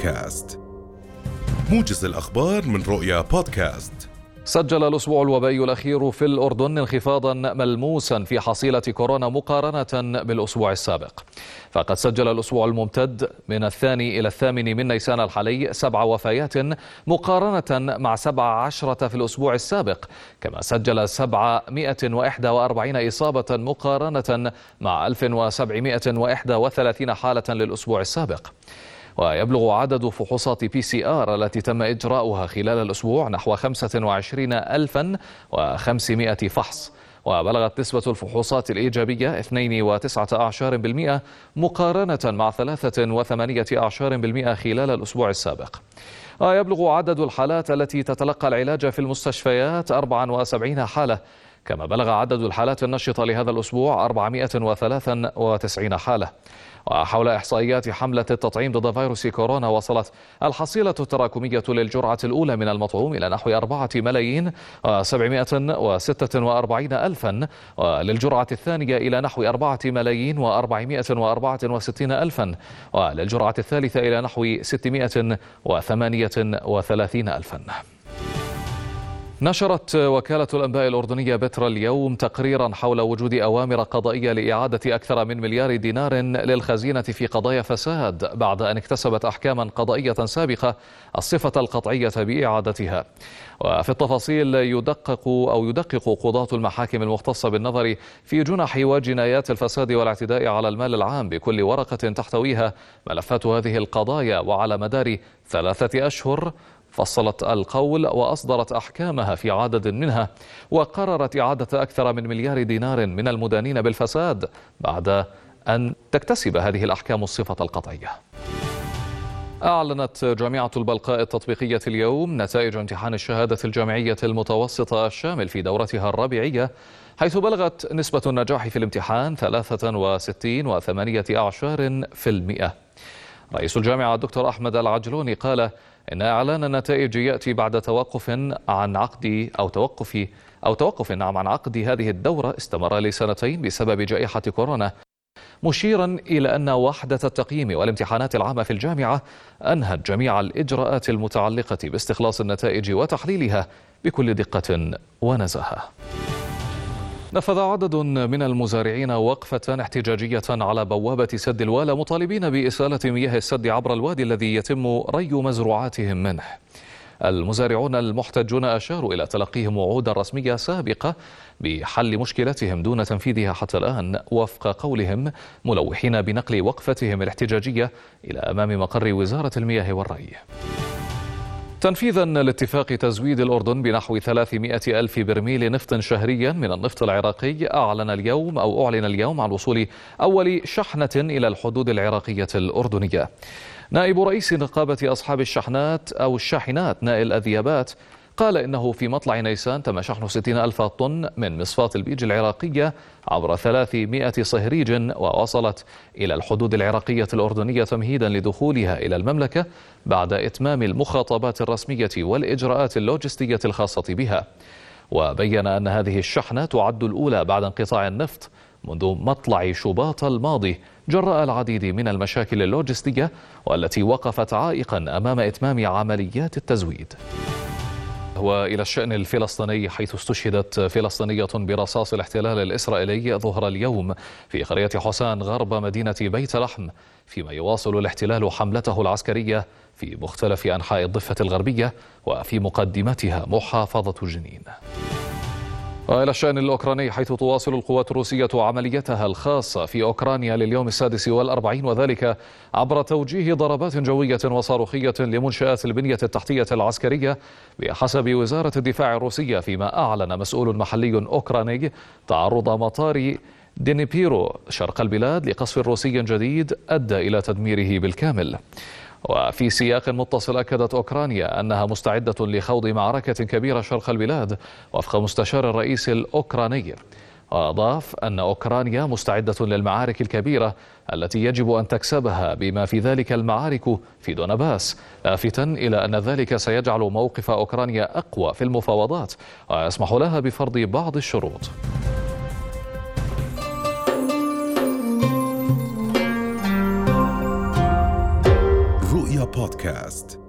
بودكاست. موجز الأخبار من رؤيا بودكاست. سجل الأسبوع الوبائي الأخير في الأردن انخفاضا ملموسا في حصيلة كورونا مقارنة بالأسبوع السابق. فقد سجل الأسبوع الممتد من الثاني إلى الثامن من نيسان الحالي سبع وفيات مقارنة مع سبع عشرة في الأسبوع السابق كما سجل سبعمائة وإحدى وأربعين إصابة مقارنة مع ألف وسبعمائة وإحدى وثلاثين حالة للأسبوع السابق. ويبلغ عدد فحوصات PCR التي تم إجراؤها خلال الأسبوع نحو 25500 فحص. وبلغت نسبة الفحوصات الإيجابية 2.19% مقارنة مع 3.18% خلال الأسبوع السابق. ويبلغ عدد الحالات التي تتلقى العلاج في المستشفيات 74 حالة. كما بلغ عدد الحالات النشطة لهذا الأسبوع 493 حالة. وحول إحصائيات حملة التطعيم ضد فيروس كورونا وصلت الحصيلة التراكمية للجرعة الأولى من المطعوم إلى نحو أربعة ملايين وسبعمائة وستة وأربعين ألفا وللجرعة الثانية إلى نحو أربعة ملايين وأربعمائة وأربعة وستين ألفا وللجرعة الثالثة إلى نحو ستمائة وثمانية وثلاثين ألفا. نشرت وكالة الأنباء الأردنية بترا اليوم تقريرا حول وجود أوامر قضائية لإعادة أكثر من مليار دينار للخزينة في قضايا فساد بعد أن اكتسبت أحكاما قضائية سابقة الصفة القطعية بإعادتها. وفي التفاصيل يدقق أو يدقق قضاة المحاكم المختصة بالنظر في جنح وجنايات الفساد والاعتداء على المال العام بكل ورقة تحتويها ملفات هذه القضايا وعلى مدار ثلاثة أشهر فصلت القول وأصدرت أحكامها في عدد منها وقررت إعادة أكثر من مليار دينار من المدانين بالفساد بعد أن تكتسب هذه الأحكام الصفة القطعية. أعلنت جامعة البلقاء التطبيقية اليوم نتائج امتحان الشهادة الجامعية المتوسطة الشامل في دورتها الرابعية حيث بلغت نسبة النجاح في الامتحان 63 وثمانية رئيس الجامعة الدكتور أحمد العجلوني قال إن إعلان النتائج يأتي بعد توقف عن عقد أو توقف أو توقف نعم عن عقد هذه الدورة استمر لسنتين بسبب جائحة كورونا. مشيرا إلى أن وحدة التقييم والامتحانات العامة في الجامعة أنهت جميع الإجراءات المتعلقة باستخلاص النتائج وتحليلها بكل دقة ونزاهة. نفذ عدد من المزارعين وقفة احتجاجية على بوابة سد الوالى مطالبين بإسالة مياه السد عبر الوادي الذي يتم ري مزروعاتهم منه. المزارعون المحتجون أشاروا إلى تلقيهم وعودا رسمية سابقة بحل مشكلتهم دون تنفيذها حتى الآن وفق قولهم ملوحين بنقل وقفتهم الاحتجاجية إلى أمام مقر وزارة المياه والري. تنفيذا لاتفاق تزويد الأردن بنحو 300 ألف برميل نفط شهريا من النفط العراقي أعلن اليوم أو أعلن اليوم عن وصول أول شحنة إلى الحدود العراقية الأردنية. نائب رئيس نقابة أصحاب الشحنات أو الشاحنات نائل أذيابات قال إنه في مطلع نيسان تم شحن 60 ألف طن من مصفاة البيج العراقية عبر 300 صهريج ووصلت إلى الحدود العراقية الأردنية تمهيدا لدخولها إلى المملكة بعد إتمام المخاطبات الرسمية والإجراءات اللوجستية الخاصة بها. وبين أن هذه الشحنة تعد الأولى بعد انقطاع النفط منذ مطلع شباط الماضي جراء العديد من المشاكل اللوجستية والتي وقفت عائقا أمام إتمام عمليات التزويد. وإلى الشأن الفلسطيني حيث استشهدت فلسطينية برصاص الاحتلال الإسرائيلي ظهر اليوم في قرية حسان غرب مدينة بيت لحم فيما يواصل الاحتلال حملته العسكرية في مختلف أنحاء الضفة الغربية وفي مقدمتها محافظة جنين. وإلى الشأن الأوكراني حيث تواصل القوات الروسية عمليتها الخاصة في أوكرانيا لليوم السادس والأربعين وذلك عبر توجيه ضربات جوية وصاروخية لمنشآت البنية التحتية العسكرية بحسب وزارة الدفاع الروسية فيما أعلن مسؤول محلي أوكراني تعرض مطار دينيبيرو شرق البلاد لقصف روسي جديد أدى إلى تدميره بالكامل. وفي سياق متصل أكدت أوكرانيا أنها مستعدة لخوض معركة كبيرة شرق البلاد وفق مستشار الرئيس الأوكراني. وأضاف أن أوكرانيا مستعدة للمعارك الكبيرة التي يجب أن تكسبها بما في ذلك المعارك في دونباس لافتا إلى أن ذلك سيجعل موقف أوكرانيا أقوى في المفاوضات ويسمح لها بفرض بعض الشروط. رؤيا بودكاست